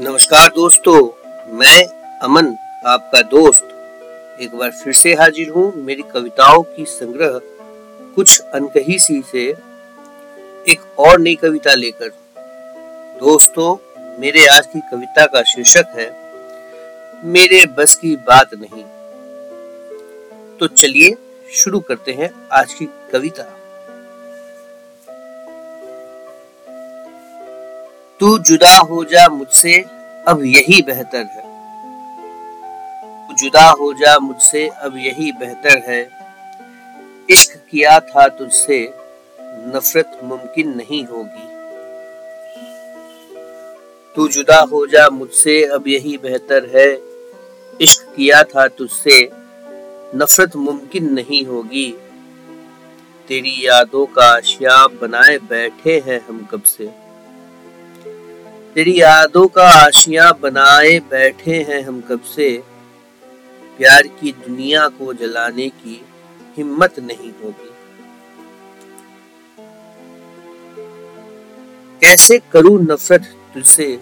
नमस्कार दोस्तों, मैं अमन, आपका दोस्त। एक बार फिर से हाजिर हूँ मेरी कविताओं की संग्रह कुछ अनकही सी से एक और नई कविता लेकर। दोस्तों, मेरे आज की कविता का शीर्षक है, मेरे बस की बात नहीं। तो चलिए शुरू करते हैं आज की कविता। तू जुदा हो जा मुझसे, अब यही बेहतर है। तू जुदा हो जा मुझसे, अब यही बेहतर है। इश्क किया था तुझसे, नफरत मुमकिन नहीं होगी। तू जुदा हो जा मुझसे, अब यही बेहतर है। इश्क किया था तुझसे, नफरत मुमकिन नहीं होगी। तेरी यादों का आशिया बनाए बैठे हैं हम कब से। तेरी यादों का आशिया बनाए बैठे हैं हम कब से? प्यार की दुनिया को जलाने की हिम्मत नहीं होगी। कैसे करूँ नफरत तुझसे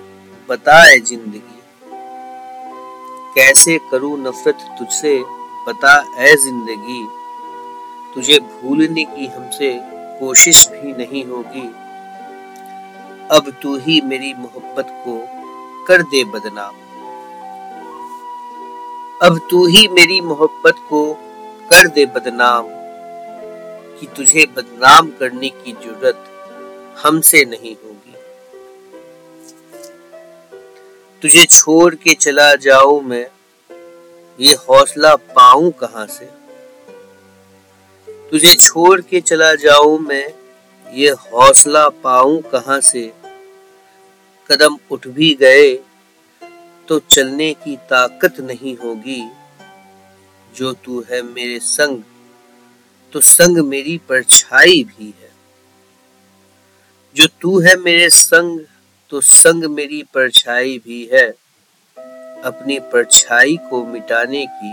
बताए ज़िंदगी? कैसे करूँ नफरत तुझसे बता ए ज़िंदगी? तुझे भूलने की हमसे कोशिश भी नहीं होगी। अब तू ही मेरी मोहब्बत को कर दे बदनाम। अब तू ही मेरी मोहब्बत को कर दे बदनाम, कि तुझे बदनाम करने की ज़रूरत हमसे नहीं होगी। तुझे छोड़ के चला जाऊँ मैं, ये हौसला पाऊँ कहाँ से? तुझे छोड़ के चला जाऊँ मैं, ये हौसला पाऊँ कहाँ से? कदम उठ भी गए तो चलने की ताकत नहीं होगी। जो तू है मेरे संग तो संग मेरी परछाई भी है। जो तू है मेरे संग तो संग मेरी परछाई भी है। अपनी परछाई को मिटाने की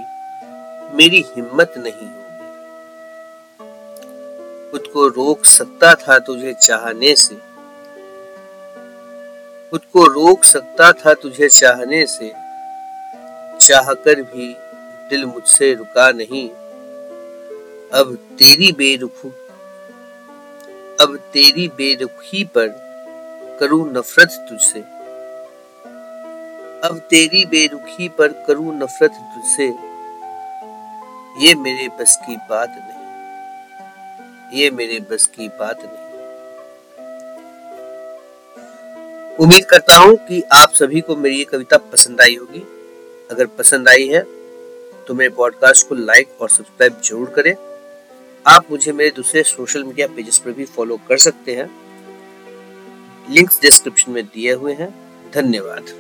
मेरी हिम्मत नहीं होगी। खुद को रोक सकता था तुझे चाहने से खुद को रोक सकता था तुझे चाहने से। चाहकर भी दिल मुझसे रुका नहीं। अब तेरी बेरुखू, अब तेरी बेरुखी पर करूँ नफरत तुझसे। अब तेरी बेरुखी पर करूँ नफरत तुझसे। ये मेरे बस की बात नहीं। ये मेरे बस की बात नहीं। उम्मीद करता हूँ कि आप सभी को मेरी ये कविता पसंद आई होगी। अगर पसंद आई है तो मेरे पॉडकास्ट को लाइक और सब्सक्राइब ज़रूर करें। आप मुझे मेरे दूसरे सोशल मीडिया पेजेस पर भी फॉलो कर सकते हैं। लिंक्स डिस्क्रिप्शन में दिए हुए हैं। धन्यवाद।